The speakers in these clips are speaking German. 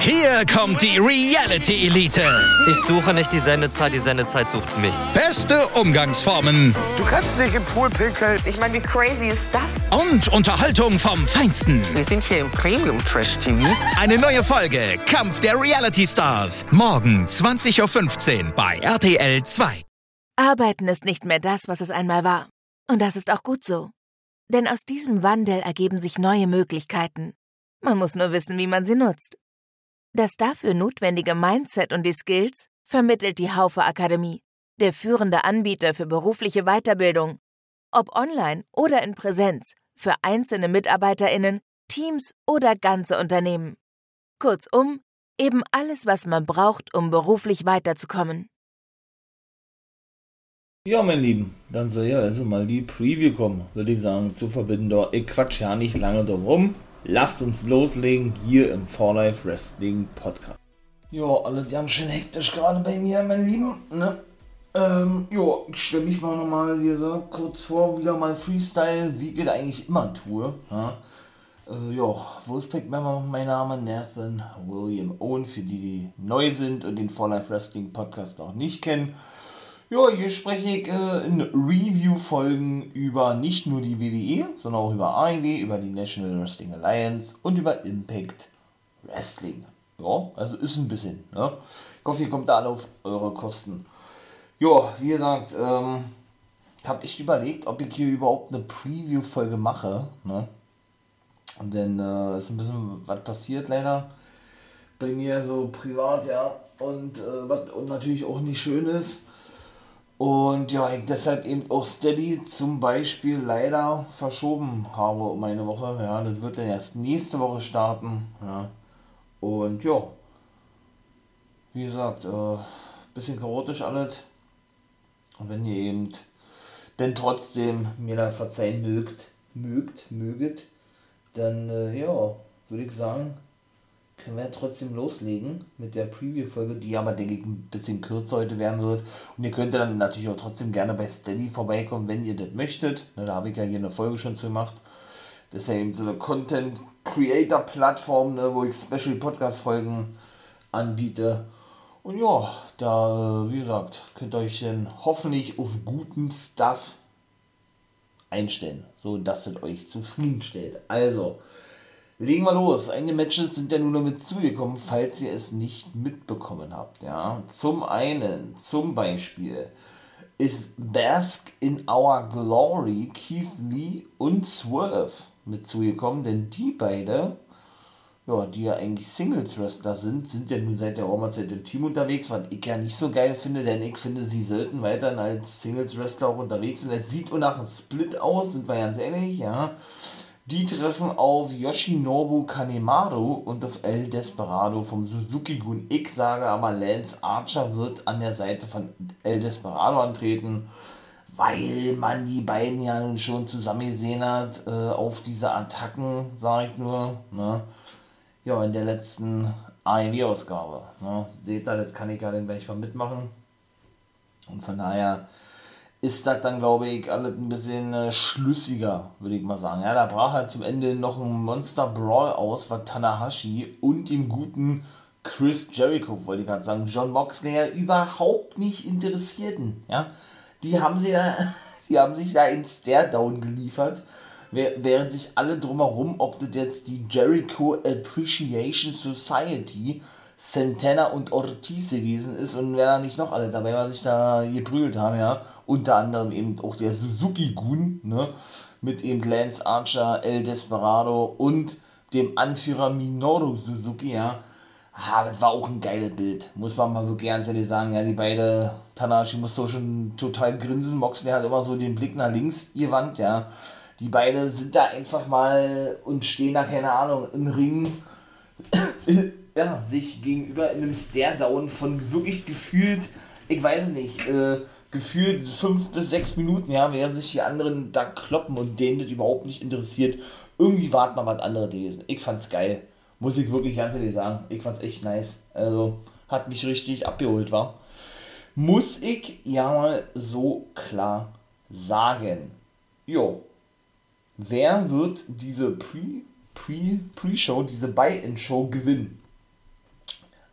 Hier kommt die Reality Elite. Ich suche nicht die Sendezeit, die Sendezeit sucht mich. Beste Umgangsformen. Du kannst dich im Pool pinkeln. Ich meine, wie crazy ist das? Und Unterhaltung vom Feinsten. Wir sind hier im Premium Trash TV. Eine neue Folge Kampf der Reality Stars. Morgen 20.15 Uhr bei RTL 2. Arbeiten ist nicht mehr das, was es einmal war. Und das ist auch gut so. Denn aus diesem Wandel ergeben sich neue Möglichkeiten. Man muss nur wissen, wie man sie nutzt. Das dafür notwendige Mindset und die Skills vermittelt die Haufe Akademie, der führende Anbieter für berufliche Weiterbildung. Ob online oder in Präsenz, für einzelne MitarbeiterInnen, Teams oder ganze Unternehmen. Kurzum, eben alles, was man braucht, um beruflich weiterzukommen. Ja, mein Lieben, dann soll ja also mal die Preview kommen, würde ich sagen, zu verbinden. Ich quatsch ja nicht lange drum rum. Lasst uns loslegen hier im For Life Wrestling Podcast. Ja, alles ganz schön hektisch gerade bei mir, mein Lieben. Ne? Ähm, ja, ich stelle mich mal nochmal, gesagt, kurz vor, wieder mal Freestyle, wie das eigentlich immer tue. Ja, äh, ja Wolfpack Member, mein Name, Nathan William Owen, für die, die neu sind und den For Life Wrestling Podcast noch nicht kennen. Ja, hier spreche ich äh, in Review-Folgen über nicht nur die WWE, sondern auch über AEW, über die National Wrestling Alliance und über Impact Wrestling. Ja, also ist ein bisschen. Ne? Ich hoffe, ihr kommt da alle auf eure Kosten. Ja, wie gesagt, ähm, ich habe echt überlegt, ob ich hier überhaupt eine Preview-Folge mache. Ne? Denn äh, ist ein bisschen was passiert leider bei mir so privat, ja. Und, äh, was und natürlich auch nicht schön ist. Und ja, ich deshalb eben auch Steady zum Beispiel leider verschoben habe um eine Woche. Ja, das wird dann erst nächste Woche starten. Ja. Und ja, wie gesagt, äh, bisschen chaotisch alles. Und wenn ihr eben denn trotzdem mir da verzeihen mögt, mögt, möget, dann äh, ja, würde ich sagen, können wir trotzdem loslegen mit der Preview-Folge, die aber, denke ich, ein bisschen kürzer heute werden wird. Und ihr könnt dann natürlich auch trotzdem gerne bei Steady vorbeikommen, wenn ihr das möchtet. Ne, da habe ich ja hier eine Folge schon zu gemacht. Das ist ja eben so eine Content-Creator-Plattform, ne, wo ich Special-Podcast-Folgen anbiete. Und ja, da, wie gesagt, könnt ihr euch dann hoffentlich auf guten Stuff einstellen, so dass es euch zufriedenstellt. Also, Legen wir los. Einige Matches sind ja nun damit zugekommen, falls ihr es nicht mitbekommen habt. Ja. Zum einen, zum Beispiel, ist Bask in Our Glory Keith Lee und Swerve mit zugekommen, denn die beide, ja, die ja eigentlich Singles-Wrestler sind, sind ja nun seit der Roma-Zeit im Team unterwegs, was ich ja nicht so geil finde, denn ich finde, sie sollten weiterhin als Singles-Wrestler auch unterwegs sind. Es sieht auch nach einem Split aus, sind wir ganz ehrlich, ja. Die treffen auf Yoshinobu Kanemaru und auf El Desperado vom Suzuki-Gun. Ich sage aber, Lance Archer wird an der Seite von El Desperado antreten, weil man die beiden ja nun schon zusammen gesehen hat äh, auf diese Attacken, sage ich nur. Ne? Ja, in der letzten AEW-Ausgabe. Ne? Seht ihr, das kann ich ja dann gleich mal mitmachen. Und von daher ist das dann, glaube ich, alles ein bisschen äh, schlüssiger, würde ich mal sagen. Ja, da brach er zum Ende noch ein Monster Brawl aus, was Tanahashi und dem guten Chris Jericho, wollte ich gerade sagen, John Moxley ja überhaupt nicht interessierten. Ja, die haben, sie ja, die haben sich da in Stare-Down geliefert, während sich alle drumherum, ob das jetzt die Jericho Appreciation Society Santana und Ortiz gewesen ist und wer da nicht noch alle dabei war, sich da geprügelt haben, ja. Unter anderem eben auch der Suzuki-Gun, ne? Mit eben Lance Archer, El Desperado und dem Anführer Minoru Suzuki, ja. Ah, das war auch ein geiles Bild, muss man mal wirklich ganz ehrlich sagen. Ja, die beiden, Tanashi muss so schon total grinsen, Moxley hat immer so den Blick nach links gewandt, ja. Die beiden sind da einfach mal und stehen da, keine Ahnung, im Ring ja, sich gegenüber in einem Stare-Down von wirklich gefühlt, ich weiß nicht, äh, gefühlt fünf bis sechs Minuten, ja, während sich die anderen da kloppen und denen das überhaupt nicht interessiert. Irgendwie warten mal was anderes gewesen. Ich fand's geil. Muss ich wirklich ganz ehrlich sagen. Ich fand's echt nice. Also, hat mich richtig abgeholt, war. Muss ich ja mal so klar sagen. Jo. Wer wird diese Pre, Pre, Pre-Show, diese Buy-In-Show gewinnen?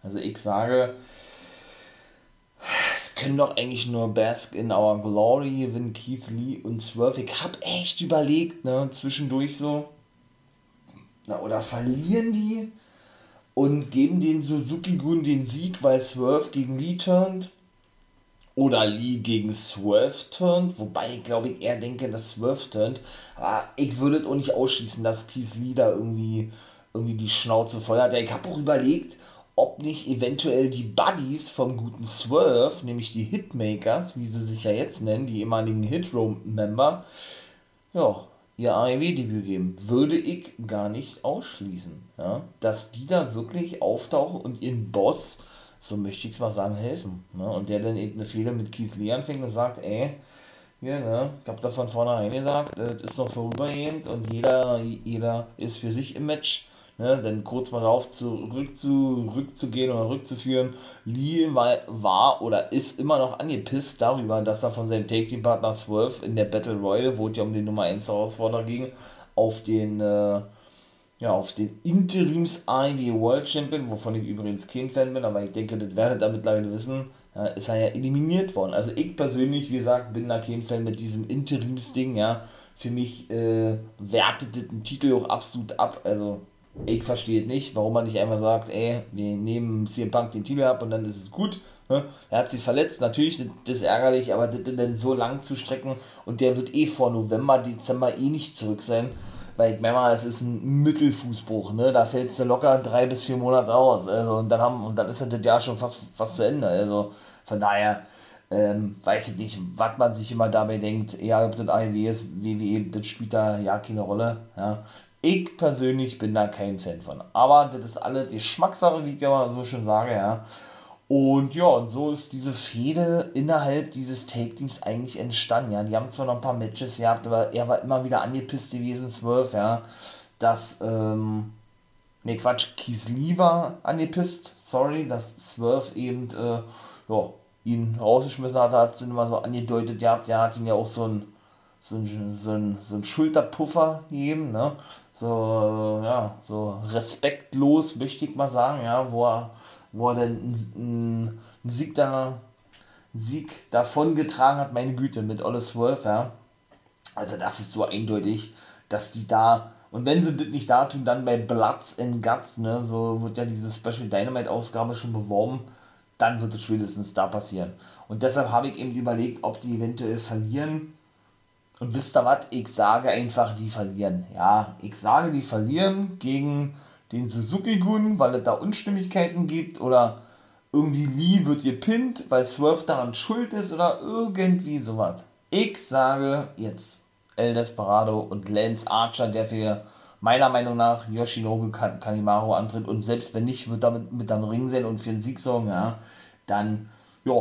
Also ich sage, es können doch eigentlich nur Bask in Our Glory gewinnen, Keith Lee und Swerve. Ich hab echt überlegt, ne, zwischendurch so, na, oder verlieren die und geben den Suzuki-Gun den Sieg, weil Swerve gegen Lee turnt? Oder Lee gegen Swerve turnt? Wobei, glaube ich, eher denke, dass Swerve turnt. Aber ich würde auch nicht ausschließen, dass Keith Lee da irgendwie, irgendwie die Schnauze voll hat. Ich habe auch überlegt, ob nicht eventuell die Buddies vom guten Swerve, nämlich die Hitmakers, wie sie sich ja jetzt nennen, die ehemaligen Hitroom-Member, ja, ihr AEW-Debüt geben. Würde ich gar nicht ausschließen, ja, dass die da wirklich auftauchen und ihren Boss, so möchte ich es mal sagen, helfen. Ne? Und der dann eben eine Fehler mit Keith Lee anfängt und sagt, ey, ja, ne, ich habe da von vornherein gesagt, das ist noch vorübergehend und jeder, jeder ist für sich im Match ne, dann kurz mal darauf zurück zurückzugehen oder rückzuführen. Lee war, war oder ist immer noch angepisst darüber, dass er von seinem Take-Team-Partner Swerve in der Battle Royale, wo es ja um den Nummer 1 Herausforderer ging, auf den, äh, ja, auf den Interims IW World Champion, wovon ich übrigens kein Fan bin, aber ich denke, das werdet ihr mittlerweile wissen, ja, ist er ja eliminiert worden. Also ich persönlich, wie gesagt, bin da kein Fan mit diesem Interims-Ding, ja. Für mich äh, wertet den Titel auch absolut ab. Also ich verstehe nicht, warum man nicht einfach sagt, ey, wir nehmen CM Punk den Titel ab und dann ist es gut. Ne? Er hat sich verletzt, natürlich, das, ist ärgerlich, aber das dann so lang zu strecken und der wird eh vor November, Dezember eh nicht zurück sein, weil ich meine mal, es ist ein Mittelfußbruch, ne? da fällst du locker drei bis vier Monate aus also, und, dann haben, und dann ist das Jahr schon fast, fast zu Ende, also von daher ähm, weiß ich nicht, was man sich immer dabei denkt, ja, ob das AEW ist, WWE, das spielt da ja keine Rolle, ja, ich persönlich bin da kein Fan von. Aber das ist alle die Geschmackssache, wie ich immer so schön sage, ja. Und ja, und so ist diese Fehde innerhalb dieses Take-Teams eigentlich entstanden, ja. Die haben zwar noch ein paar Matches gehabt, aber er war immer wieder angepisst gewesen, Swerve, ja. Dass, ähm, ne Quatsch, Kisly war angepisst, sorry, dass Swerve eben, äh, ja, ihn rausgeschmissen hat, hat es immer so angedeutet gehabt, der hat ihn ja auch so ein, so ein, so ein, so ein Schulterpuffer gegeben, ne so, ja, so respektlos, möchte ich mal sagen, ja, wo er, wo er dann einen, Sieg da, Sieg davon getragen hat, meine Güte, mit Olle Wolf, ja. Also das ist so eindeutig, dass die da, und wenn sie das nicht da tun, dann bei Bloods and Guts, ne, so wird ja diese Special Dynamite Ausgabe schon beworben, dann wird es spätestens da passieren. Und deshalb habe ich eben überlegt, ob die eventuell verlieren und wisst ihr was? Ich sage einfach, die verlieren. Ja, ich sage, die verlieren gegen den Suzuki-Gun, weil es da Unstimmigkeiten gibt oder irgendwie Lee wird gepinnt, weil Swerve daran schuld ist oder irgendwie sowas. Ich sage jetzt El Desperado und Lance Archer, der für meiner Meinung nach Yoshinobu Kanemaru antritt und selbst wenn nicht, wird damit mit am Ring sein und für einen Sieg sorgen, ja, dann, ja,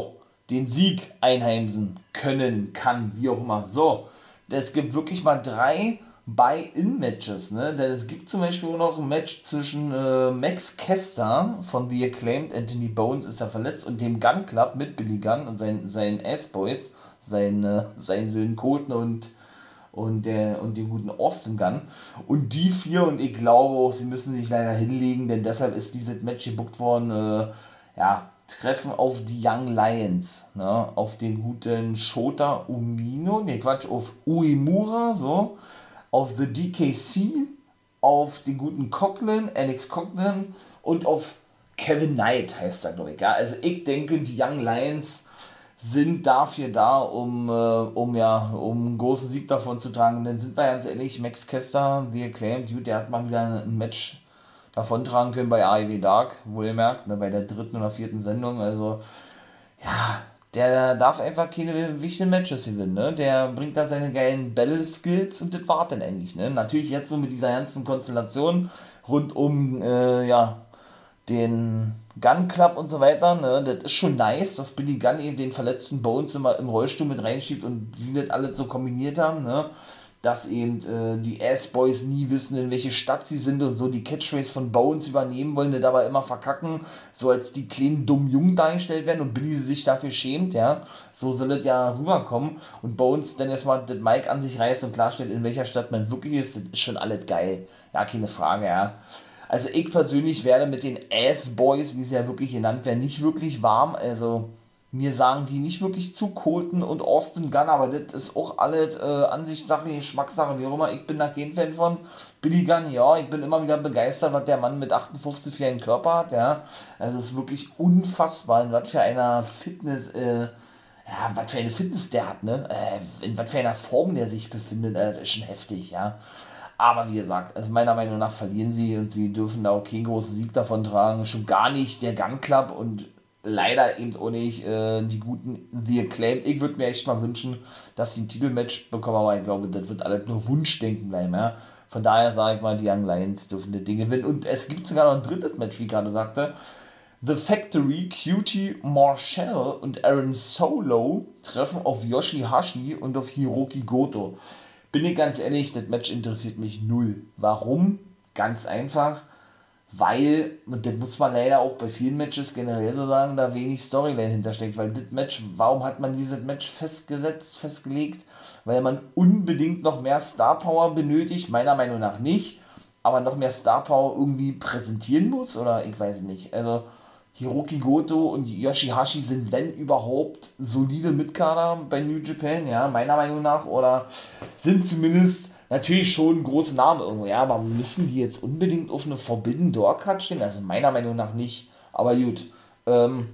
den Sieg einheimsen können, kann, wie auch immer. So, es gibt wirklich mal drei Buy-In-Matches, ne? Denn es gibt zum Beispiel noch ein Match zwischen äh, Max Kester von The Acclaimed, Anthony Bones ist ja verletzt, und dem Gun Club mit Billy Gunn und seinen, seinen Ass-Boys, seinen, äh, seinen Söhnen Colton und, und, der, und dem guten Austin Gunn. Und die vier, und ich glaube auch, sie müssen sich leider hinlegen, denn deshalb ist dieses Match gebuckt worden, äh, ja, treffen auf die Young Lions, ne? auf den guten Shota Umino, ne Quatsch, auf Uemura, so, auf The DKC, auf den guten Coughlin, Alex Coughlin und auf Kevin Knight heißt er, glaube ich. Ja? Also ich denke, die Young Lions sind dafür da, um, äh, um ja, um einen großen Sieg davon zu tragen. Denn sind wir ganz ehrlich, Max Kester, wie erklärt, der hat mal wieder ein Match davontragen können bei AEW Dark, wohlgemerkt, ne, bei der dritten oder vierten Sendung. Also, ja, der darf einfach keine wichtigen Matches gewinnen, ne? Der bringt da seine geilen Battle-Skills und das war dann eigentlich, ne? Natürlich jetzt so mit dieser ganzen Konstellation rund um, äh, ja, den Gun Club und so weiter, ne? Das ist schon nice, dass Billy Gunn eben den verletzten Bones immer im Rollstuhl mit reinschiebt und sie das alles so kombiniert haben, ne? Dass eben äh, die Ass-Boys nie wissen, in welche Stadt sie sind und so die Catchphrase von Bones übernehmen wollen, die dabei immer verkacken, so als die kleinen dummen Jungen dargestellt werden und Billy sich dafür schämt, ja. So soll es ja rüberkommen und Bones dann erstmal das Mic an sich reißt und klarstellt, in welcher Stadt man wirklich ist, das ist schon alles geil. Ja, keine Frage, ja. Also ich persönlich werde mit den Ass-Boys, wie sie ja wirklich genannt werden, nicht wirklich warm. Also mir sagen die nicht wirklich zu Colton und Austin Gunn, aber das ist auch alles äh, Ansichtssache, Geschmackssache, wie auch immer. Ich bin da kein Fan von. Billy Gunn, ja, ich bin immer wieder begeistert, was der Mann mit 58 für einen Körper hat, ja. Also es ist wirklich unfassbar, in was für einer Fitness, äh, ja, was für eine Fitness der hat, ne? Äh, in was für einer Form der sich befindet, äh, das ist schon heftig, ja. Aber wie gesagt, also meiner Meinung nach verlieren sie und sie dürfen da auch keinen großen Sieg davon tragen. Schon gar nicht der Gun Club und leider eben auch nicht äh, die guten The Acclaimed. Ich würde mir echt mal wünschen, dass sie ein Titelmatch bekommen, aber ich glaube, das wird alles nur Wunschdenken bleiben. Ja? Von daher sage ich mal, die Young Lions dürfen die Dinge gewinnen. Und es gibt sogar noch ein drittes Match, wie ich gerade sagte. The Factory, Cutie Marshall und Aaron Solo treffen auf Yoshihashi und auf Hiroki Goto. Bin ich ganz ehrlich, das Match interessiert mich null. Warum? Ganz einfach weil, und das muss man leider auch bei vielen Matches generell so sagen, da wenig Storyline hintersteckt, weil das Match, warum hat man dieses Match festgesetzt, festgelegt? Weil man unbedingt noch mehr Star Power benötigt, meiner Meinung nach nicht, aber noch mehr Star Power irgendwie präsentieren muss, oder ich weiß nicht. Also, Hiroki Goto und Yoshihashi sind, wenn überhaupt, solide Mitkader bei New Japan, ja, meiner Meinung nach, oder sind zumindest natürlich schon große Namen irgendwo, ja, aber müssen die jetzt unbedingt auf eine Forbidden Door Card stehen? Also meiner Meinung nach nicht, aber gut. Ähm,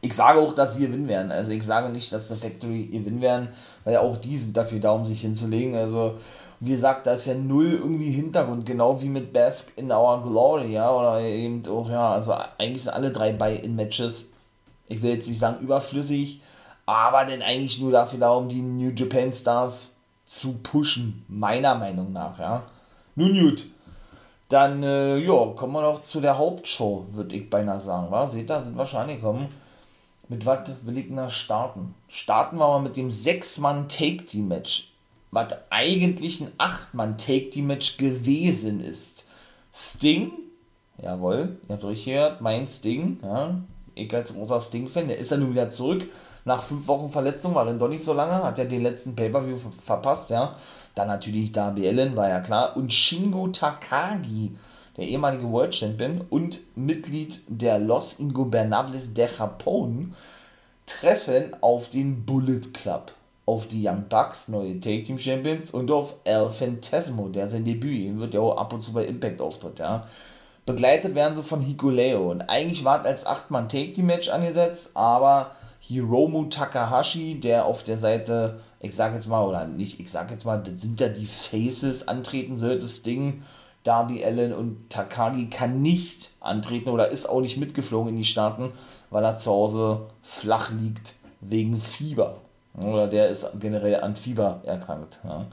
ich sage auch, dass sie gewinnen werden. Also ich sage nicht, dass der Factory gewinnen werden, weil auch die sind dafür da, um sich hinzulegen. Also wie gesagt, da ist ja null irgendwie Hintergrund, genau wie mit Bask in Our Glory, ja, oder eben auch, ja, also eigentlich sind alle drei bei in Matches. Ich will jetzt nicht sagen überflüssig, aber denn eigentlich nur dafür da, um die New Japan Stars zu pushen, meiner Meinung nach, ja. Nun gut, dann, äh, ja, kommen wir noch zu der Hauptshow, würde ich beinahe sagen, wa? Seht ihr, sind wir schon angekommen. Mit was will ich da starten? Starten wir mal mit dem 6-Mann-Take-Team-Match, was eigentlich ein 8-Mann-Take-Team-Match gewesen ist. Sting, jawohl, ihr habt richtig gehört, mein Sting, ja, ich als großer Sting-Fan, der ist ja nun wieder zurück nach fünf Wochen Verletzung, war dann doch nicht so lange, hat ja den letzten Pay-Per-View verpasst, ja. Dann natürlich Darby Allen, war ja klar. Und Shingo Takagi, der ehemalige World Champion und Mitglied der Los Ingobernables de Japón, treffen auf den Bullet Club, auf die Young Bucks, neue Take Team Champions und auf El Fantasmo, der sein Debüt, wird ja auch ab und zu bei Impact auftritt, ja. Begleitet werden sie von Hikuleo und eigentlich war es als 8-Mann Take Team Match angesetzt, aber Hiromu Takahashi, der auf der Seite, ich sag jetzt mal, oder nicht, ich sag jetzt mal, das sind ja die Faces antreten sollte, das Ding. Darby Allen und Takagi kann nicht antreten oder ist auch nicht mitgeflogen in die Staaten, weil er zu Hause flach liegt wegen Fieber. Oder der ist generell an Fieber erkrankt. Ja.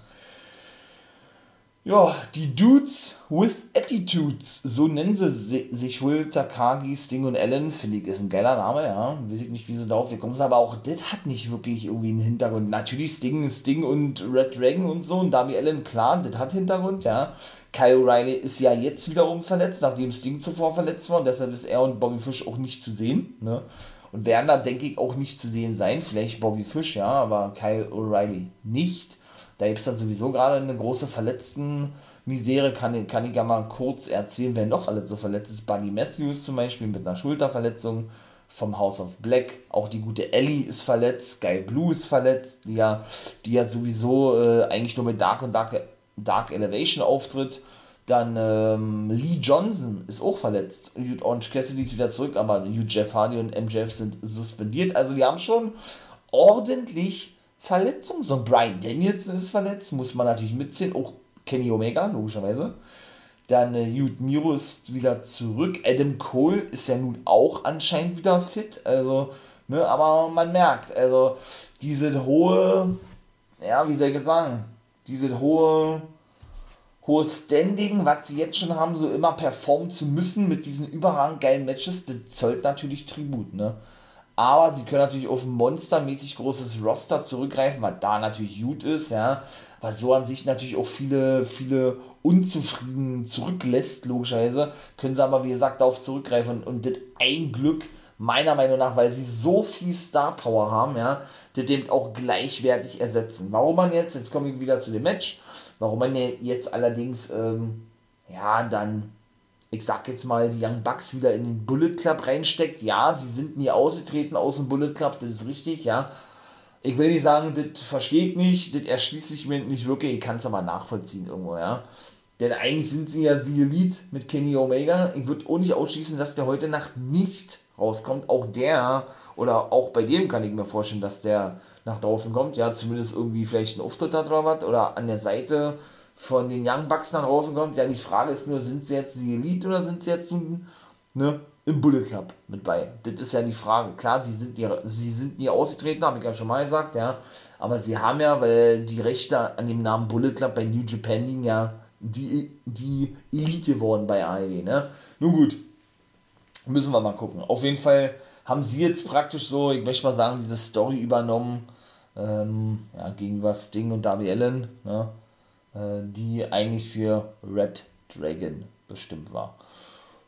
Ja, die Dudes with Attitudes, so nennen sie sich wohl Takagi, Sting und Allen, finde ich, ist ein geiler Name, ja. Weiß ich nicht, wie sie darauf gekommen sind, aber auch das hat nicht wirklich irgendwie einen Hintergrund. Natürlich Sting, Sting und Red Dragon und so und Darby Allen, klar, das hat Hintergrund, ja. Kyle O'Reilly ist ja jetzt wiederum verletzt, nachdem Sting zuvor verletzt war und deshalb ist er und Bobby Fish auch nicht zu sehen, ne. Und werden da, denke ich, auch nicht zu sehen sein, vielleicht Bobby Fish, ja, aber Kyle O'Reilly nicht. Da gibt es dann sowieso gerade eine große Verletzten-Misere. Kann, kann ich ja mal kurz erzählen, wer noch alles so verletzt ist. Buddy Matthews zum Beispiel mit einer Schulterverletzung vom House of Black. Auch die gute Ellie ist verletzt. Sky Blue ist verletzt, die ja, die ja sowieso äh, eigentlich nur mit Dark und Dark, Dark Elevation auftritt. Dann ähm, Lee Johnson ist auch verletzt. Orange Cassidy ist wieder zurück, aber Hugh Jeff Hardy und MJF sind suspendiert. Also die haben schon ordentlich Verletzungen. So Brian Danielson ist verletzt, muss man natürlich mitziehen. Auch Kenny Omega, logischerweise. Dann äh, Jude Miro ist wieder zurück. Adam Cole ist ja nun auch anscheinend wieder fit. Also, ne, aber man merkt, also diese hohe, ja, wie soll ich jetzt sagen, diese hohe, hohe Standing, was sie jetzt schon haben, so immer performen zu müssen mit diesen überragend geilen Matches, das zollt natürlich Tribut, ne? Aber sie können natürlich auf ein monstermäßig großes Roster zurückgreifen, was da natürlich gut ist, ja. Was so an sich natürlich auch viele, viele unzufrieden zurücklässt, logischerweise. Können sie aber, wie gesagt, darauf zurückgreifen. Und, und das ein Glück, meiner Meinung nach, weil sie so viel Star Power haben, ja, das dem auch gleichwertig ersetzen. Warum man jetzt, jetzt komme ich wieder zu dem Match, warum man jetzt allerdings, ähm, ja, dann ich sag jetzt mal, die Young Bucks wieder in den Bullet Club reinsteckt. Ja, sie sind nie ausgetreten aus dem Bullet Club, das ist richtig, ja. Ich will nicht sagen, das verstehe ich nicht, das erschließt sich mir nicht wirklich, ich kann es aber nachvollziehen irgendwo, ja. Denn eigentlich sind sie ja The Elite mit Kenny Omega. Ich würde auch nicht ausschließen, dass der heute Nacht nicht rauskommt. Auch der, oder auch bei dem kann ich mir vorstellen, dass der nach draußen kommt. Ja, zumindest irgendwie vielleicht ein Auftritt hat oder was. Oder an der Seite von den Young Bucks dann rauskommt. Ja, die Frage ist nur, sind sie jetzt die Elite oder sind sie jetzt ne, im Bullet Club mit bei? Das ist ja die Frage. Klar, sie sind, die, sie sind nie ausgetreten, habe ich ja schon mal gesagt, ja. Aber sie haben ja, weil die Rechte an dem Namen Bullet Club bei New Japan liegen ja die, die Elite geworden bei AEW. Ne? Nun gut, müssen wir mal gucken. Auf jeden Fall haben sie jetzt praktisch so, ich möchte mal sagen, diese Story übernommen ähm, ja, gegenüber Sting und Darby Allen, ne? Äh, die eigentlich für Red Dragon bestimmt war.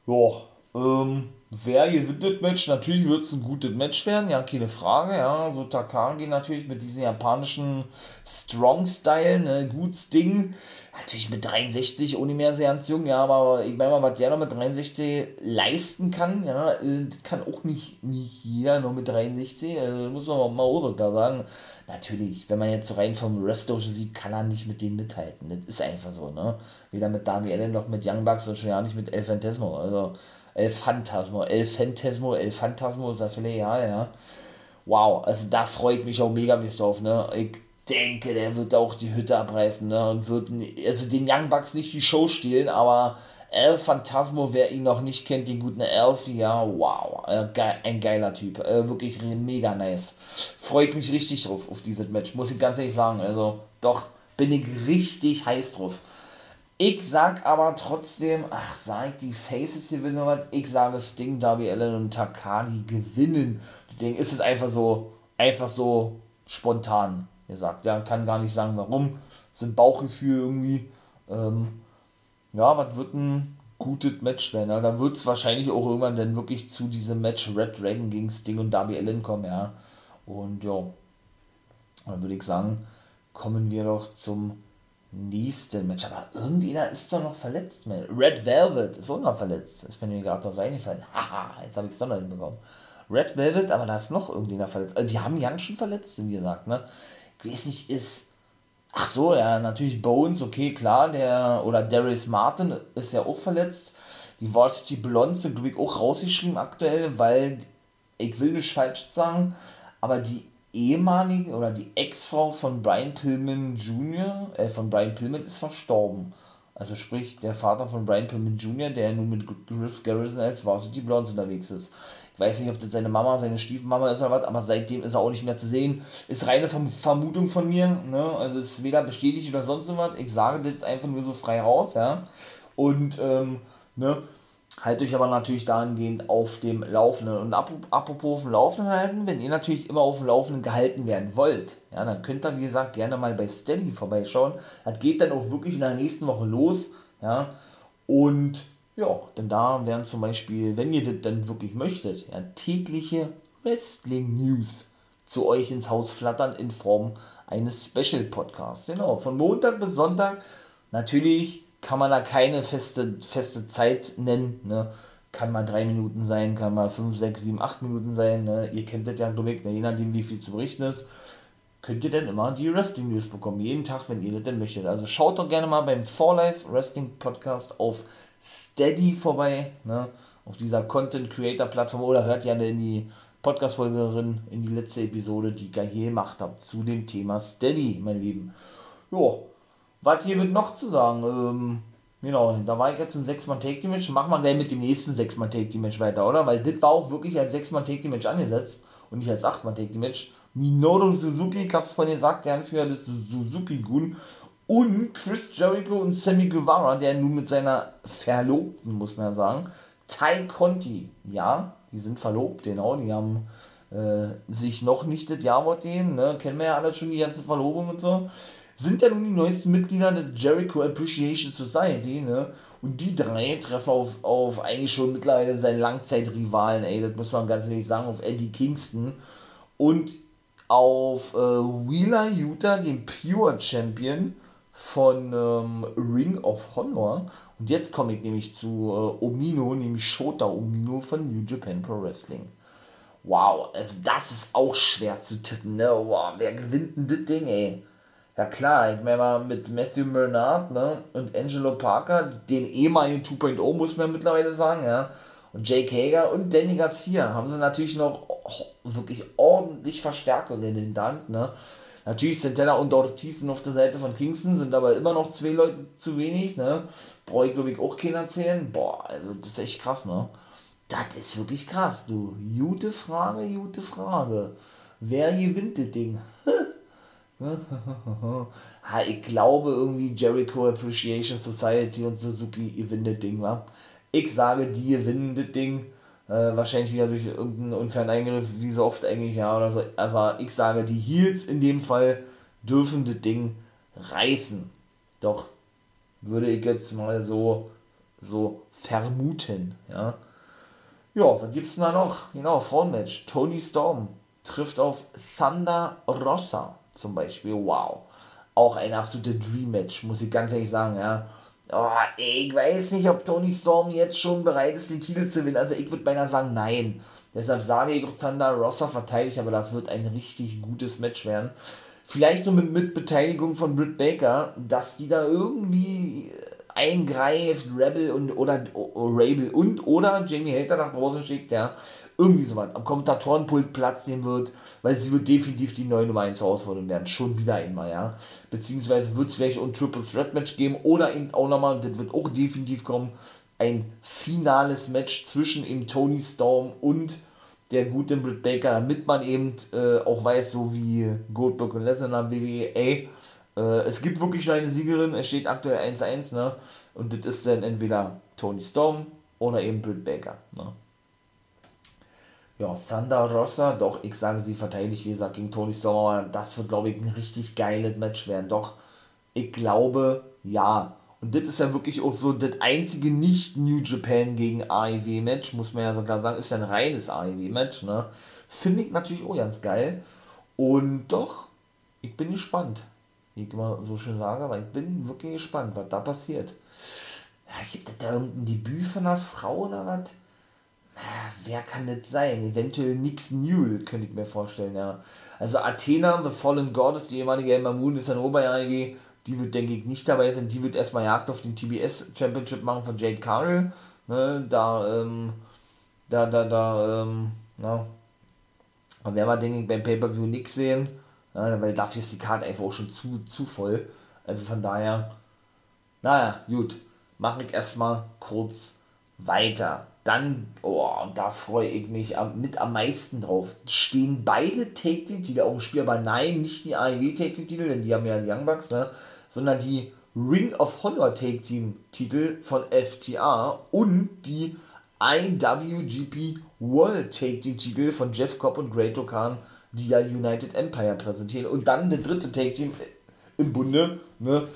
Ja, ähm, wer gewinnt das Match? Natürlich wird es ein gutes Match werden, ja, keine Frage. Ja, so Takagi natürlich mit diesem japanischen Strong-Style, ne, gut Sting natürlich mit 63 ohne mehr sehr ganz jung, ja, aber ich meine mal, was der noch mit 63 leisten kann, ja, äh, kann auch nicht, nicht jeder nur mit 63, also muss man mal auch sagen. Natürlich, wenn man jetzt so rein vom Wrestlerischen sieht, kann er nicht mit denen mithalten. Das ist einfach so, ne? Weder mit Darby Allen noch mit Young Bucks und schon ja nicht mit El Fantasmo. Also El Phantasmo, El Phantasmo, El Phantasmo ist ja völlig egal, ja. Wow, also da freut mich auch mega mich drauf, ne? Ich denke, der wird auch die Hütte abreißen ne? und wird also den Young Bucks nicht die Show stehlen, aber El Phantasmo, wer ihn noch nicht kennt, den guten Elfie, ja, wow, äh, ein geiler Typ, äh, wirklich mega nice. Freut mich richtig drauf auf dieses Match, muss ich ganz ehrlich sagen. Also, doch, bin ich richtig heiß drauf. Ich sag aber trotzdem, ach, sag die Faces gewinnen was? Ich sage Sting, Darby Allen und Takagi gewinnen. Ding ist es einfach so, einfach so spontan gesagt. Ja, kann gar nicht sagen, warum. Ist ein Bauchgefühl irgendwie. Ähm, ja, was wird ein gutes Match werden. Ja? Da wird es wahrscheinlich auch irgendwann dann wirklich zu diesem Match Red Dragon gegen Sting und Darby Allen kommen, ja. Und ja, dann würde ich sagen, kommen wir doch zum nächsten Match. Aber irgendjemand ist doch noch verletzt, man. Red Velvet ist auch noch verletzt. Ist mir gerade noch eingefallen. Haha, jetzt habe ich es doch noch hinbekommen. Red Velvet, aber da ist noch irgendjemand verletzt. Also die haben Jan schon verletzt, wie gesagt, ne? ich weiß nicht, ist. Ach so, ja, natürlich Bones, okay, klar, der, oder Darius Martin ist ja auch verletzt. Die Varsity Blondes sind, glaube ich, auch rausgeschrieben aktuell, weil, ich will nicht falsch sagen, aber die ehemalige oder die Ex-Frau von Brian Pillman Jr., äh, von Brian Pillman ist verstorben. Also sprich, der Vater von Brian Pillman Jr., der nun mit Griff Garrison als Varsity Blondes unterwegs ist. Ich weiß nicht, ob das seine Mama, seine Stiefmama ist oder was, aber seitdem ist er auch nicht mehr zu sehen. Ist reine Vermutung von mir, ne? Also ist weder bestätigt oder sonst was. Ich sage das einfach nur so frei raus, ja. Und, ähm, ne? Haltet euch aber natürlich dahingehend auf dem Laufenden. Und apropos auf dem Laufenden halten, wenn ihr natürlich immer auf dem Laufenden gehalten werden wollt, ja, dann könnt ihr, wie gesagt, gerne mal bei Steady vorbeischauen. Das geht dann auch wirklich in der nächsten Woche los, ja. Und ja, denn da werden zum Beispiel, wenn ihr das dann wirklich möchtet, ja, tägliche Wrestling-News zu euch ins Haus flattern in Form eines Special-Podcasts. Genau, von Montag bis Sonntag. Natürlich kann man da keine feste, feste Zeit nennen. Ne? Kann mal drei Minuten sein, kann mal fünf, sechs, sieben, acht Minuten sein. Ne? Ihr kennt das ja, glaube ich, ne? je nachdem, wie viel zu berichten ist könnt ihr dann immer die Wrestling News bekommen. Jeden Tag, wenn ihr das denn möchtet. Also schaut doch gerne mal beim 4Life Wrestling Podcast auf Steady vorbei, ne? auf dieser Content Creator Plattform oder hört gerne in die Podcast-Folgerin, in die letzte Episode, die ich hier gemacht habe, zu dem Thema Steady, meine Lieben. Jo, was hier wird noch zu sagen? Ähm, genau, da war ich jetzt im 6-Mann-Take-Match. Machen wir gleich mit dem nächsten 6-Mann-Take-Match weiter, oder? Weil das war auch wirklich als 6-Mann-Take-Match angesetzt und nicht als 8-Mann-Take-Match. Minoru Suzuki, ich hab's vorhin gesagt, der Anführer des Suzuki-Gun und Chris Jericho und Sammy Guevara, der nun mit seiner Verlobten, muss man ja sagen, Tai Conti, ja, die sind verlobt, genau, die haben äh, sich noch nicht das Jawort denen, ne, kennen wir ja alle schon die ganze Verlobung und so, sind ja nun die neuesten Mitglieder des Jericho Appreciation Society, ne, und die drei treffen auf, auf eigentlich schon mittlerweile seinen Langzeitrivalen, ey, das muss man ganz ehrlich sagen, auf Eddie Kingston und auf äh, Wheeler Utah, den Pure Champion, von ähm, Ring of Honor. Und jetzt komme ich nämlich zu äh, Omino, nämlich Shota Omino von New Japan Pro Wrestling. Wow, also das ist auch schwer zu tippen, ne? Wow, wer gewinnt denn das Ding, ey? Ja klar, ich meine mal mit Matthew Bernard ne, und Angelo Parker, den ehemaligen 2.0 muss man mittlerweile sagen, ja, und Jake Hager und Danny Garcia haben sie natürlich noch wirklich ordentlich Verstärkung in den Hand, ne. Natürlich sind Teller und Ortiz auf der Seite von Kingston, sind aber immer noch zwei Leute zu wenig, ne. Brauche ich glaube ich auch keinen erzählen. Boah, also das ist echt krass, ne. Das ist wirklich krass, du. Gute Frage, gute Frage. Wer gewinnt das Ding? ich glaube irgendwie Jericho Appreciation Society und Suzuki gewinnen das Ding, wa? Ich sage, die gewinnen das Ding. Äh, wahrscheinlich wieder durch irgendeinen unfairen Eingriff, wie so oft eigentlich, ja, oder so. Aber ich sage, die Heels in dem Fall dürfen das Ding reißen. Doch würde ich jetzt mal so, so vermuten, ja. Ja, was gibt's denn da noch? Genau, Frauenmatch. Tony Storm trifft auf Sanda Rossa zum Beispiel. Wow. Auch ein absoluter Dream-Match, muss ich ganz ehrlich sagen, ja. Oh, ich weiß nicht, ob Tony Storm jetzt schon bereit ist, den Titel zu gewinnen. Also ich würde beinahe sagen, nein. Deshalb sage ich, Thunder Rossa verteidigt, aber das wird ein richtig gutes Match werden. Vielleicht nur mit, mit Beteiligung von Britt Baker, dass die da irgendwie eingreift, Rebel und oder oh, Rabel und oder Jamie Hater nach draußen schickt, ja. Irgendwie sowas. Am Kommentatorenpult Platz nehmen wird, weil sie wird definitiv die neue Nummer 1 herausfordern werden. Schon wieder einmal, ja. Beziehungsweise wird es vielleicht ein Triple Threat Match geben oder eben auch nochmal, das wird auch definitiv kommen, ein finales Match zwischen eben Tony Storm und der guten Britt Baker, damit man eben äh, auch weiß, so wie Goldberg und Lesnar WWE, ey, es gibt wirklich nur eine Siegerin, es steht aktuell 1-1, ne? Und das ist dann entweder Tony Storm oder eben Britt Baker, ne? Ja, Thunder Rossa, doch, ich sage, sie verteidigt, wie gesagt, gegen Tony Storm, aber das wird, glaube ich, ein richtig geiles Match werden. Doch, ich glaube, ja. Und das ist ja wirklich auch so das einzige nicht-New Japan gegen AEW-Match, muss man ja so klar sagen, ist ja ein reines AEW-Match, ne? Finde ich natürlich auch ganz geil. Und doch, ich bin gespannt wie ich immer so schön sage, aber ich bin wirklich gespannt, was da passiert. Ja, gibt es da irgendein Debüt von einer Frau oder was? wer kann das sein? Eventuell Nix Newell, könnte ich mir vorstellen, ja. Also Athena, The Fallen Goddess, die ehemalige Emma Moon, ist dann Oberjährige, die wird, denke ich, nicht dabei sein. Die wird erstmal Jagd auf den TBS Championship machen von Jade Cargill. Ne, da, ähm, da, da, da, ähm, na, da werden wir, denke ich, beim Pay-Per-View nichts sehen. Ja, weil dafür ist die Karte einfach auch schon zu, zu voll. Also von daher, naja, gut. Mache ich erstmal kurz weiter. Dann, oh, und da freue ich mich mit am meisten drauf. Stehen beide Take Team Titel auf dem Spiel, aber nein, nicht die AEW Take Team Titel, denn die haben ja die Young Bucks, ne? Sondern die Ring of Honor Take Team Titel von FTA und die IWGP World Take Team Titel von Jeff Cobb und Great Okan die ja United Empire präsentieren. Und dann der dritte Take-Team im Bunde, ne,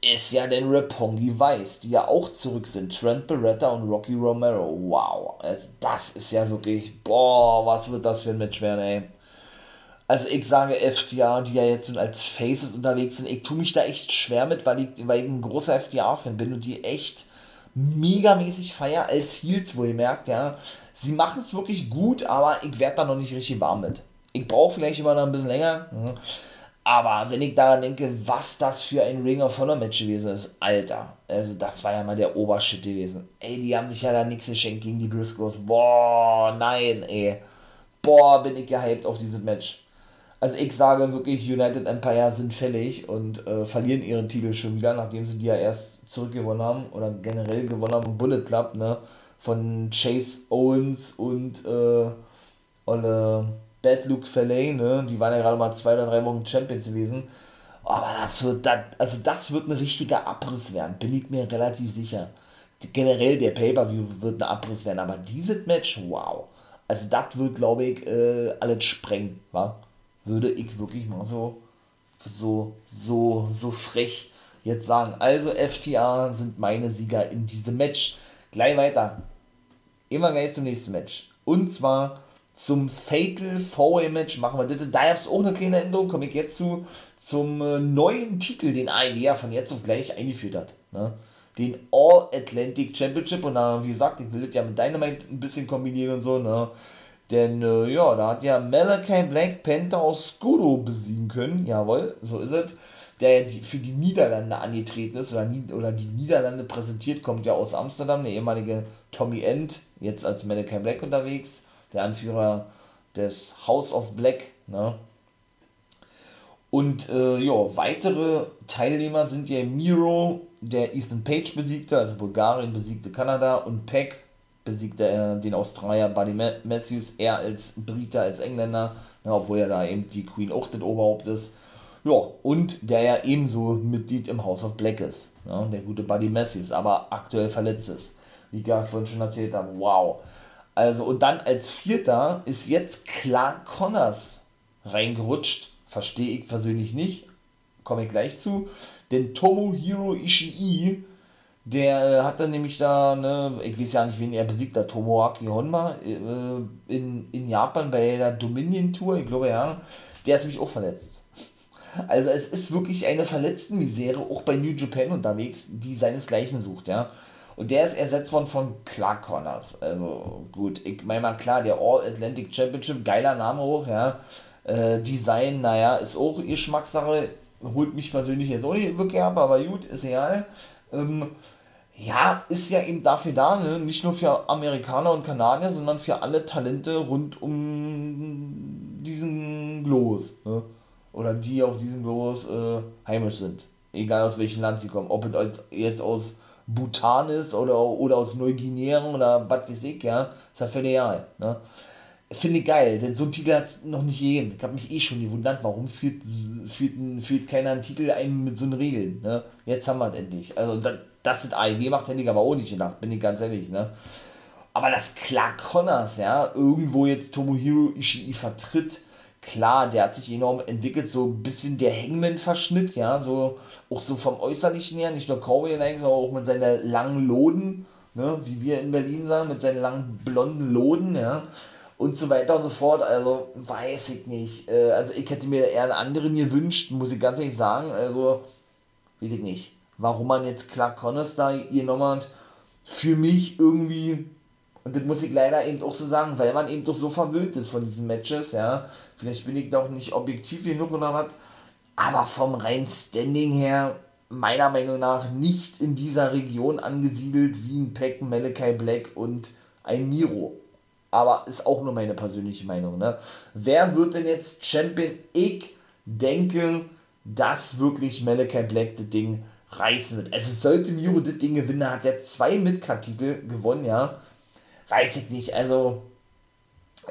ist ja den Rapongi Weiß, die ja auch zurück sind. Trent Beretta und Rocky Romero. Wow, also das ist ja wirklich, boah, was wird das für ein Match werden, ey. Also ich sage FTA, die ja jetzt als Faces unterwegs sind, ich tue mich da echt schwer mit, weil ich, weil ich ein großer FTA-Fan bin und die echt megamäßig feier als Heels, wo ihr merkt, ja, sie machen es wirklich gut, aber ich werde da noch nicht richtig warm mit. Ich brauche vielleicht immer noch ein bisschen länger. Mhm. Aber wenn ich daran denke, was das für ein Ring of Honor Match gewesen ist, Alter, also das war ja mal der Obershit gewesen. Ey, die haben sich ja da nichts geschenkt gegen die Briscoes. Boah, nein, ey. Boah, bin ich gehypt auf dieses Match. Also ich sage wirklich, United Empire sind fällig und äh, verlieren ihren Titel schon wieder, nachdem sie die ja erst zurückgewonnen haben oder generell gewonnen haben. Bullet Club, ne? Von Chase Owens und äh, Olle Bad Luke Falley, ne? Die waren ja gerade mal zwei oder drei Wochen Champions gewesen. Aber das wird, das, also das wird ein richtiger Abriss werden, bin ich mir relativ sicher. Generell der Pay-Per-View wird ein Abriss werden, aber dieses Match, wow. Also das wird, glaube ich, äh, alles sprengen, wa? Würde ich wirklich mal so, so, so, so frech jetzt sagen. Also FTA sind meine Sieger in diesem Match. Gleich weiter. Immer gleich zum nächsten Match. Und zwar zum Fatal Four Match machen wir das. Da gab es auch eine kleine Änderung, komme ich jetzt zu, zum äh, neuen Titel, den AEW von jetzt auf gleich eingeführt hat. Ne? Den All Atlantic Championship und da, wie gesagt, ich will das ja mit Dynamite ein bisschen kombinieren und so, ne? Denn äh, ja, da hat ja Malachi Black Panther aus Skodo besiegen können. Jawohl, so ist es. Der ja für die Niederlande angetreten ist oder, oder die Niederlande präsentiert, kommt ja aus Amsterdam, der ehemalige Tommy End, jetzt als Malachi Black unterwegs, der Anführer des House of Black. Ne? Und äh, ja, weitere Teilnehmer sind ja Miro, der Ethan Page besiegte, also Bulgarien besiegte Kanada und Peck besiegte er den Australier Buddy Matthews, er als Briter, als Engländer, ja, obwohl er da eben die Queen auch das Oberhaupt ist. Ja, und der ja ebenso Mitglied im House of Black ist, ja, der gute Buddy Matthews, aber aktuell verletzt ist. Wie ich ja vorhin schon erzählt habe, wow. Also, und dann als Vierter ist jetzt Clark Connors reingerutscht. Verstehe ich persönlich nicht. Komme ich gleich zu. Denn Tomohiro Ishii der hat dann nämlich da, ne, ich weiß ja nicht, wen er besiegt hat, Tomoaki Honma äh, in, in Japan bei der Dominion Tour, ich glaube ja, der ist nämlich auch verletzt. Also es ist wirklich eine verletzten Misere, auch bei New Japan unterwegs, die seinesgleichen sucht, ja. Und der ist ersetzt worden von Clark Connors. Also gut, ich meine mal klar, der All Atlantic Championship, geiler Name hoch, ja. Äh, Design, naja, ist auch Geschmackssache, holt mich persönlich jetzt auch nicht wirklich ab, aber gut, ist egal. Ähm, ja, ist ja eben dafür da, ne? nicht nur für Amerikaner und Kanadier, sondern für alle Talente rund um diesen Globus. Ne? Oder die auf diesem Globus äh, heimisch sind. Egal aus welchem Land sie kommen. Ob jetzt aus Bhutan ist oder, oder aus Neuguinea oder was weiß ich, ja, ist ja völlig egal. Ne? Finde ich geil, denn so einen Titel hat es noch nicht gegeben. Ich habe mich eh schon gewundert, warum führt, führt, führt keiner einen Titel ein mit so einen Regeln. Ne? Jetzt haben wir es endlich. Also, das, dass das AEW macht, hätte ich aber auch nicht gedacht, bin ich ganz ehrlich, ne? Aber dass Clark Connors, ja, irgendwo jetzt Tomohiro Ishii vertritt, klar, der hat sich enorm entwickelt, so ein bisschen der Hangman-Verschnitt, ja, so, auch so vom Äußerlichen her, nicht nur Cowboy-like, sondern auch mit seinen langen Loden, ne, wie wir in Berlin sagen, mit seinen langen blonden Loden, ja, und so weiter und so fort, also, weiß ich nicht, äh, also ich hätte mir eher einen anderen gewünscht, muss ich ganz ehrlich sagen, also, weiß ich nicht warum man jetzt Clark Connors da genommen hat, für mich irgendwie, und das muss ich leider eben auch so sagen, weil man eben doch so verwöhnt ist von diesen Matches, ja. Vielleicht bin ich doch nicht objektiv genug oder was, aber vom rein Standing her, meiner Meinung nach nicht in dieser Region angesiedelt wie ein Peck, Malachi Black und ein Miro. Aber ist auch nur meine persönliche Meinung. Ne? Wer wird denn jetzt Champion? Ich denke, dass wirklich Malachi Black das Ding reißen wird. Also sollte Miro das Ding gewinnen, hat er zwei Midcard-Titel gewonnen, ja. Weiß ich nicht, also.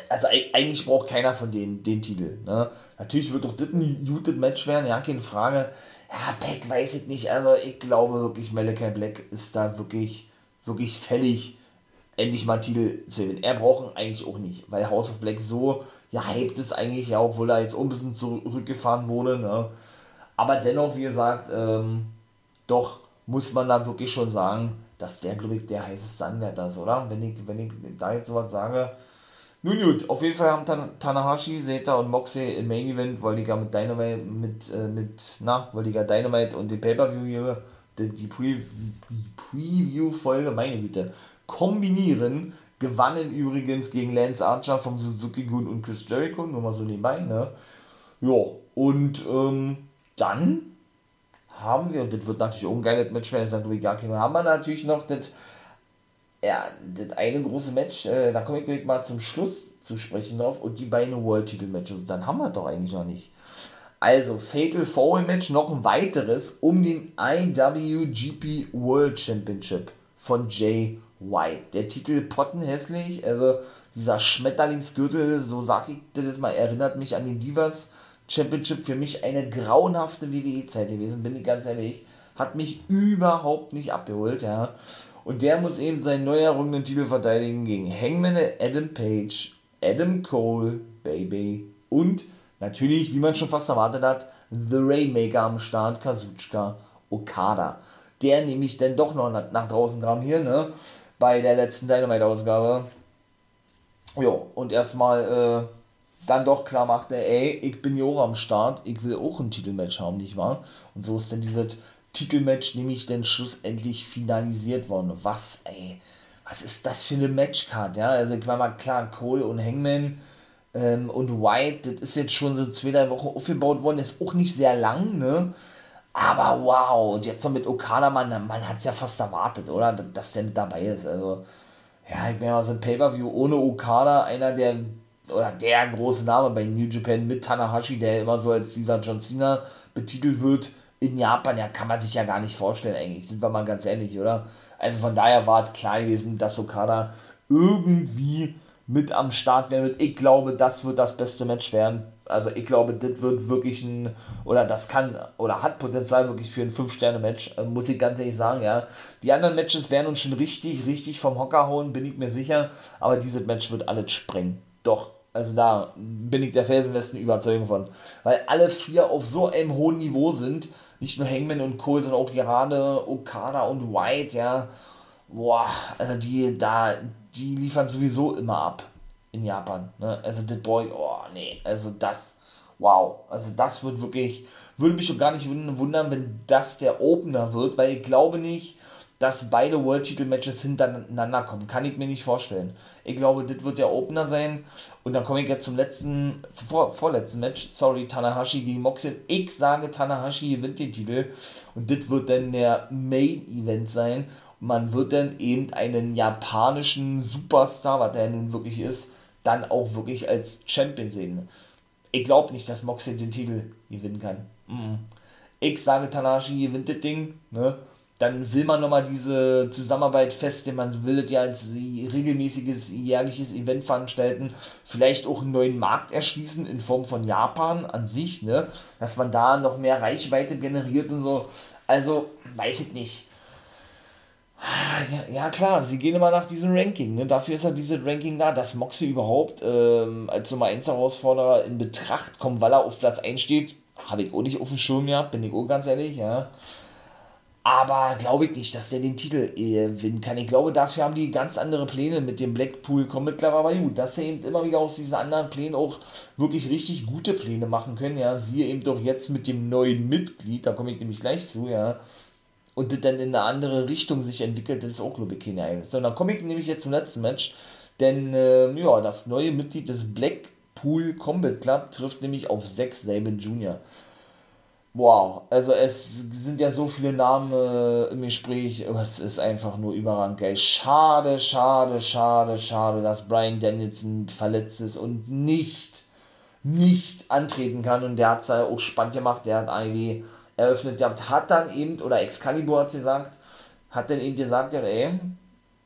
Also eigentlich braucht keiner von denen den Titel. Ne? Natürlich wird doch das ein gutes Match werden, ja, keine Frage. Ja, Beck weiß ich nicht. Also ich glaube wirklich, Malachi Black ist da wirklich, wirklich fällig, endlich mal Titel zu gewinnen. Er braucht ihn eigentlich auch nicht, weil House of Black so ja, hyped ist eigentlich, ja, obwohl er jetzt ein bisschen zurückgefahren wurde. Ne? Aber dennoch, wie gesagt, ähm, doch muss man da wirklich schon sagen, dass der, glaube ich, der heißeste Anwärter ist, oder? Wenn ich, wenn ich da jetzt sowas sage. Nun gut, auf jeden Fall haben Tan Tanahashi, Zeta und Moxley im Main Event, weil die gar mit Dynamite, mit, äh, mit, na, weil die gar Dynamite und den Pay-Per-View die, die, Pre Preview-Folge, meine Güte, kombinieren, gewannen übrigens gegen Lance Archer vom Suzuki Gun und Chris Jericho, nur mal so nebenbei, ne? Ja, und ähm, dann haben wir, und das wird natürlich auch ein geiles Match werden, das sagt Louis Garkin, haben wir natürlich noch das, ja, das eine große Match, äh, da komme ich direkt mal zum Schluss zu sprechen drauf, und die beiden World-Titel-Matches, dann haben wir doch eigentlich noch nicht. Also, Fatal Four Match, noch ein weiteres um den IWGP World Championship von Jay White. Der Titel pottenhässlich, also dieser Schmetterlingsgürtel, so sag ich das mal, erinnert mich an den Divas Championship für mich eine grauenhafte WWE-Zeit gewesen, bin ich ganz ehrlich. Hat mich überhaupt nicht abgeholt, ja. Und der muss eben seinen neu errungenen Titel verteidigen gegen Hangman Adam Page, Adam Cole, Baby und natürlich, wie man schon fast erwartet hat, The Rainmaker am Start, Kazuchika Okada. Der nämlich dann doch noch nach draußen kam hier, ne? Bei der letzten Dynamite-Ausgabe. Jo, und erstmal äh, dann doch klar macht, ey, ich bin ja auch am Start, ich will auch ein Titelmatch haben, nicht wahr? Und so ist dann dieses Titelmatch nämlich dann schlussendlich finalisiert worden. Was, ey, was ist das für eine Matchcard, ja? Also ich meine mal klar, Cole und Hangman ähm, und White, das ist jetzt schon so zwei, drei Wochen aufgebaut worden, ist auch nicht sehr lang, ne? Aber wow, und jetzt noch mit Okada, man, man hat es ja fast erwartet, oder? Dass der mit dabei ist. Also, ja, ich meine mal, so ein Pay-Per-View ohne Okada, einer der, oder der große Name bei New Japan mit Tanahashi, der immer so als dieser John Cena betitelt wird, in Japan, ja, kann man sich ja gar nicht vorstellen, eigentlich, sind wir mal ganz ehrlich, oder? Also von daher war es klar gewesen, dass Okada irgendwie mit am Start werden wird. Ich glaube, das wird das beste Match werden. Also ich glaube, das wird wirklich ein, oder das kann, oder hat Potenzial wirklich für ein 5-Sterne-Match, äh, muss ich ganz ehrlich sagen, ja. Die anderen Matches werden uns schon richtig, richtig vom Hocker hauen, bin ich mir sicher, aber dieses Match wird alles sprengen. Doch, also da bin ich der felsenbesten Überzeugung von. Weil alle vier auf so einem hohen Niveau sind, nicht nur Hangman und Cole, sondern auch gerade Okada und White, ja. Boah, also die da, die liefern sowieso immer ab in Japan. Ne? Also The Boy, oh nee, also das, wow. Also das wird wirklich, würde mich schon gar nicht wundern, wenn das der Opener wird, weil ich glaube nicht, dass beide World-Titel-Matches hintereinander kommen. Kann ich mir nicht vorstellen. Ich glaube, das wird der Opener sein. Und dann komme ich jetzt zum letzten, zum vor, vorletzten Match. Sorry, Tanahashi gegen Moxley. Ich sage, Tanahashi gewinnt den Titel. Und das wird dann der Main-Event sein. Und man wird dann eben einen japanischen Superstar, was der nun wirklich ist, dann auch wirklich als Champion sehen. Ich glaube nicht, dass Moxley den Titel gewinnen kann. Ich sage, Tanahashi gewinnt das Ding. Ne? Dann will man nochmal diese Zusammenarbeit feststellen, man will das ja als regelmäßiges jährliches Event veranstalten, vielleicht auch einen neuen Markt erschließen in Form von Japan an sich, ne? dass man da noch mehr Reichweite generiert und so. Also, weiß ich nicht. Ja, ja klar, sie gehen immer nach diesem Ranking. Ne? Dafür ist ja dieses Ranking da, dass Moxie überhaupt ähm, als Nummer 1 Herausforderer in Betracht kommt, weil er auf Platz 1 steht. Habe ich auch nicht auf dem Schirm gehabt, bin ich auch ganz ehrlich, ja. Aber glaube ich nicht, dass der den Titel gewinnen kann. Ich glaube, dafür haben die ganz andere Pläne mit dem Blackpool Combat Club. Aber gut, dass sie eben immer wieder aus diesen anderen Plänen auch wirklich richtig gute Pläne machen können. Ja, siehe eben doch jetzt mit dem neuen Mitglied, da komme ich nämlich gleich zu, ja. Und das dann in eine andere Richtung sich entwickelt, das ist auch, glaube ich, kein Geheimnis. So, dann komme ich nämlich jetzt zum letzten Match. Denn, äh, ja, das neue Mitglied des Blackpool Combat Club trifft nämlich auf Zack Saban Jr wow, also es sind ja so viele Namen äh, im Gespräch, es ist einfach nur überragend geil. Schade, schade, schade, schade, dass Brian Danielson verletzt ist und nicht, nicht antreten kann und der hat es ja auch spannend gemacht, der hat irgendwie eröffnet, der hat dann eben, oder Excalibur hat gesagt, hat dann eben gesagt, ja, ey,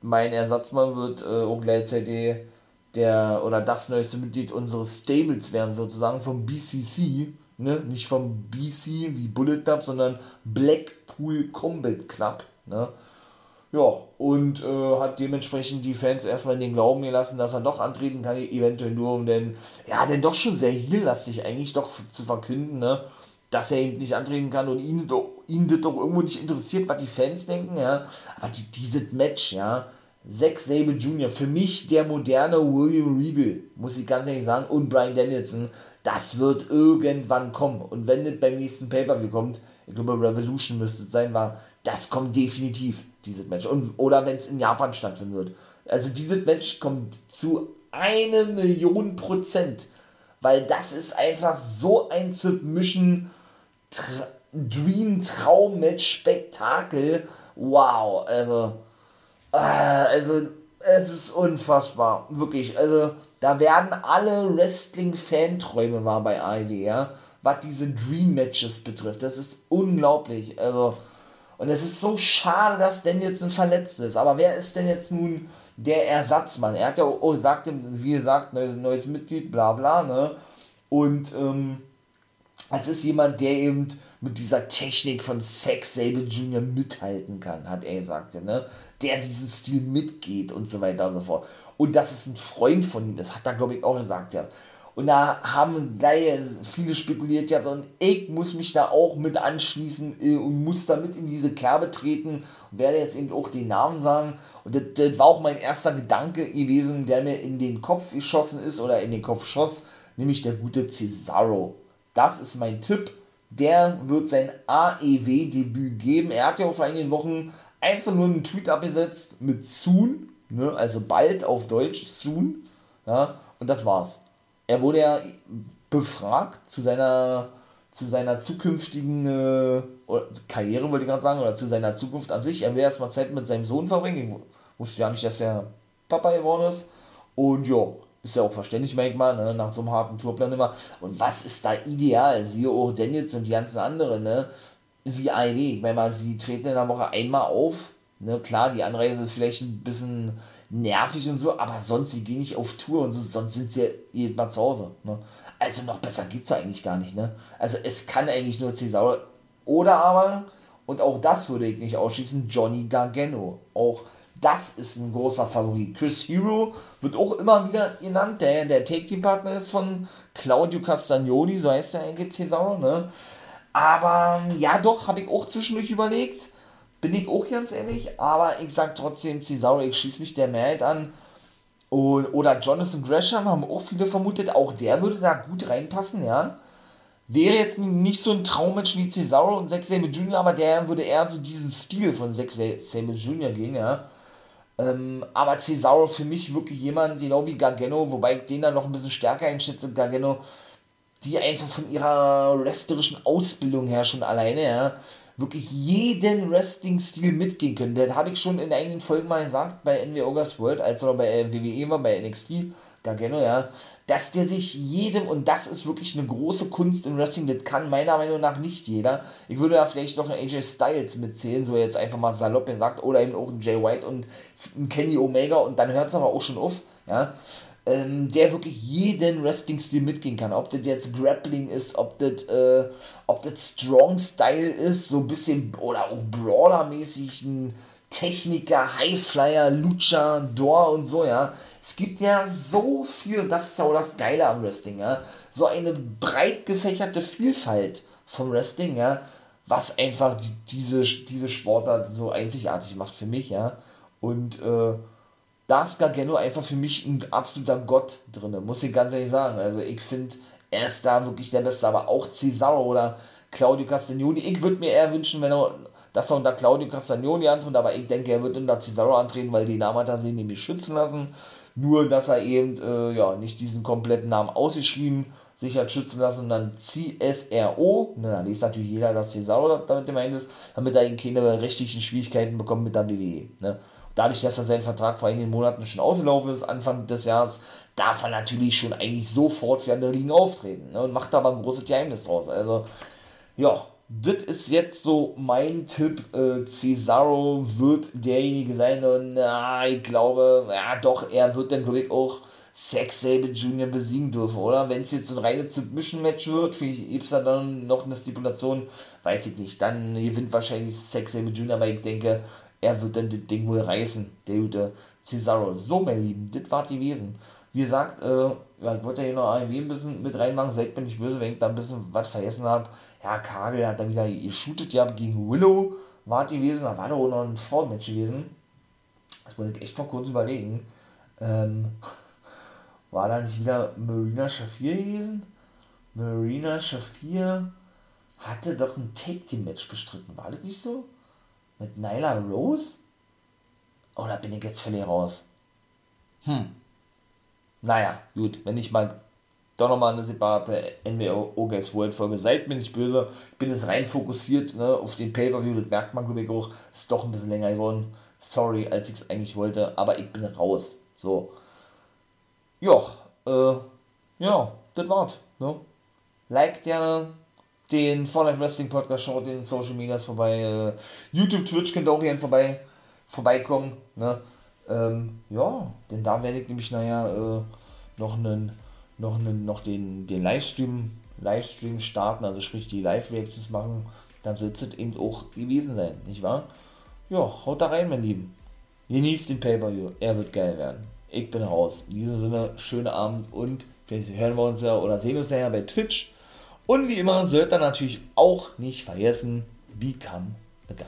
mein Ersatzmann wird äh, auch gleichzeitig der, oder das neueste Mitglied unseres Stables werden, sozusagen vom BCC, ne? nicht vom BC wie Bullet Club, sondern Blackpool Combat Club. Ne? Ja, und äh, hat dementsprechend die Fans erstmal in den Glauben gelassen, dass er doch antreten kann, eventuell nur um den, ja, denn doch schon sehr heellastig eigentlich doch zu verkünden, ne? dass er eben nicht antreten kann und ihn, ihn das doch irgendwo nicht interessiert, was die Fans denken, ja. Aber die, dieses Match, ja, Zack Sable Jr., für mich der moderne William Regal, muss ich ganz ehrlich sagen, und Brian Danielson, das wird irgendwann kommen. Und wenn das beim nächsten Pay-Per-View kommt, ich glaube Revolution müsste es sein, war, das kommt definitiv, dieses Match. Und, oder wenn es in Japan stattfinden wird. Also dieses Match kommt zu eine Million Prozent. Weil das ist einfach so ein Submission Dream Traum Match Spektakel. Wow, also Ah, also, es ist unfassbar. Wirklich. Also, da werden alle Wrestling-Fanträume wahr bei AEW, ja. Was diese Dream-Matches betrifft. Das ist unglaublich. Also, und es ist so schade, dass denn jetzt ein verletzt ist. Aber wer ist denn jetzt nun der Ersatzmann? Er hat ja, oh, sagte, wie gesagt, neues, neues Mitglied, bla bla, ne? Und, ähm, es ist jemand, der eben mit dieser Technik von Sex Sable Jr. mithalten kann, hat er gesagt, ne? Der diesen Stil mitgeht und so weiter und so fort. Und dass es ein Freund von ihm ist, hat er, glaube ich, auch gesagt, ja. Und da haben gleich viele spekuliert, ja, und ich muss mich da auch mit anschließen äh, und muss da mit in diese Kerbe treten und werde jetzt eben auch den Namen sagen. Und das, das war auch mein erster Gedanke gewesen, der mir in den Kopf geschossen ist oder in den Kopf schoss, nämlich der gute Cesaro. Das ist mein Tipp. Der wird sein AEW-Debüt geben. Er hat ja vor einigen Wochen einfach nur einen Tweet abgesetzt mit Soon, ne, also bald auf Deutsch, Soon. Ja, und das war's er wurde ja befragt zu seiner, zu seiner zukünftigen äh, Karriere, wollte ich gerade sagen, oder zu seiner Zukunft an sich. Er will erstmal Zeit mit seinem Sohn verbringen. Ich wusste ja nicht, dass er Papa geworden ist. Und ja, ist ja auch verständlich manchmal, ne, nach so einem harten Tourplan immer. Und was ist da ideal? Siehe auch Daniels und die ganzen anderen, ne? Wie AEW. Ich meine mal, sie treten in der Woche einmal auf. Ne, klar, die Anreise ist vielleicht ein bisschen nervig und so, aber sonst, sie gehen nicht auf Tour und so, sonst sind sie ja jedes Mal zu Hause. Ne? Also noch besser geht's ja eigentlich gar nicht, ne? Also es kann eigentlich nur Cesaro oder aber, und auch das würde ich nicht ausschließen, Johnny Gargano. Auch das ist ein großer Favorit. Chris Hero wird auch immer wieder genannt, der der Take-Team-Partner ist von Claudio Castagnoli, so heißt der eigentlich Cesaro, ne? Aber ja, doch, habe ich auch zwischendurch überlegt bin ich auch ganz ehrlich, aber ich sag trotzdem Cesaro, ich schließe mich der Mehrheit an. Und, oder Jonathan Gresham haben auch viele vermutet, auch der würde da gut reinpassen, ja. Wäre jetzt nicht so ein Traummatch wie Cesaro und Zack Sabre Jr., aber der würde eher so diesen Stil von Zack Sabre Jr. gehen, ja. Ähm, aber Cesaro für mich wirklich jemand, genau wie Gargano, wobei ich den dann noch ein bisschen stärker einschätze, Gargano, die einfach von ihrer wrestlerischen Ausbildung her schon alleine, ja, wirklich jeden Wrestling-Stil mitgehen können. Das habe ich schon in einigen Folgen mal gesagt bei NW August World, als er bei WWE war, bei NXT, Gargano, ja, dass der sich jedem, und das ist wirklich eine große Kunst im Wrestling, das kann meiner Meinung nach nicht jeder. Ich würde da vielleicht noch einen AJ Styles mitzählen, so jetzt einfach mal salopp gesagt, oder eben auch einen Jay White und einen Kenny Omega und dann hört es aber auch schon auf, ja ähm, der wirklich jeden Wrestling-Stil mitgehen kann. Ob das jetzt Grappling ist, ob das, äh, Strong-Style ist, so ein bisschen, oder auch Brawler-mäßig, ein Techniker, Highflyer, Lucha, Door und so, ja. Es gibt ja so viel, das ist auch das Geile am Wrestling, ja. So eine breit gefächerte Vielfalt vom Wrestling, ja, was einfach die, diese, diese Sportart so einzigartig macht für mich, ja. Und äh, da ist Gargano einfach für mich ein absoluter Gott drin, muss ich ganz ehrlich sagen. Also ich finde, er ist da wirklich der Beste, aber auch Cesaro oder Claudio Castagnoni. Ich würde mir eher wünschen, wenn er, dass er unter Claudio Castagnoni antritt, aber ich denke, er wird unter Cesaro antreten, weil die Namen hat er sich nämlich schützen lassen. Nur, dass er eben äh, ja, nicht diesen kompletten Namen ausgeschrieben sich hat schützen lassen und dann CSRO, ne, dann liest natürlich jeder, dass Cesaro damit gemeint ist, damit er eben keine rechtlichen Schwierigkeiten bekommt mit der WWE. Ne dadurch, dass er sein Vertrag vor einigen Monaten schon ausgelaufen ist, Anfang des Jahres, darf er natürlich schon eigentlich sofort für andere Ligen auftreten ne, und macht aber ein großes Geheimnis draus. Also, ja, das ist jetzt so mein Tipp. Äh, Cesaro wird derjenige sein und na, ich glaube, ja doch, er wird dann, glaube ich, auch Sex Sable Jr. besiegen dürfen, oder? Wenn es jetzt so ein reines Submission-Match wird, gibt es dann noch eine Stipulation, weiß ich nicht. Dann gewinnt wahrscheinlich Sex Sable Jr., aber ich denke, er wird dann das Ding wohl reißen, der gute Cesaro. So, meine Lieben, das war die Wesen. Wie gesagt, äh, ja, ich wollte ja hier noch AEW ein bisschen mit reinmachen, seid mir nicht böse, wenn ich da ein bisschen was vergessen habe. Ja, Kagel hat da wieder geshootet, ja, gegen Willow war die gewesen, da war da auch noch ein Frauenmatch gewesen. Das wollte ich echt mal kurz überlegen. Ähm, war da nicht wieder Marina Shafir gewesen? Marina Shafir hatte doch ein Take-Team-Match bestritten, war das nicht so? Mit Nyla Rose? Oder bin ich jetzt völlig raus? Hm. Naja, gut, wenn ich mal doch nochmal eine separate NWO Guys World Folge. Seid mir nicht böse. Ich bin jetzt rein fokussiert ne, auf den Pay-Per-View. Das merkt man, glaube ich, auch. Ist doch ein bisschen länger geworden. Sorry, als ich es eigentlich wollte. Aber ich bin raus. So. Ja, äh, ja, das war's. Ne? Like gerne, den For Life Wrestling Podcast, schaut den Social Medias vorbei. Äh, YouTube, Twitch könnt ihr auch gerne vorbei, vorbeikommen. Ne? Ähm, ja, denn da werde ich nämlich, naja, äh, noch einen, noch einen, noch den, den Livestream, Livestream starten, also sprich die Live-Reactions machen. Dann soll es eben auch gewesen sein, nicht wahr? Ja, haut da rein, mein Lieben. Genießt den Pay-Per-View. Er wird geil werden. Ich bin raus. In diesem Sinne, schönen Abend und vielleicht hören wir uns ja oder sehen uns ja bei Twitch. Und wie immer, sollt ihr natürlich auch nicht vergessen, become a guy.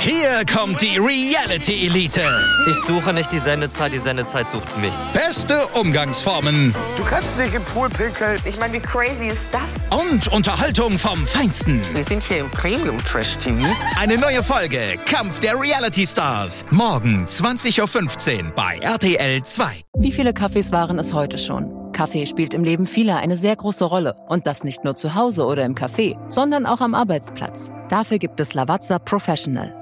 Hier kommt die Reality Elite. Ich suche nicht die Sendezeit, die Sendezeit sucht mich. Beste Umgangsformen Du kannst dich im Pool pinkeln. Ich meine, wie crazy ist das? und Unterhaltung vom Feinsten. Wir sind hier im Premium Trash TV. Eine neue Folge Kampf der Reality Stars. Morgen 20.15 Uhr bei RTL 2. Wie viele Kaffees waren es heute schon? Kaffee spielt im Leben vieler eine sehr große Rolle. Und das nicht nur zu Hause oder im Café, sondern auch am Arbeitsplatz. Dafür gibt es Lavazza Professional.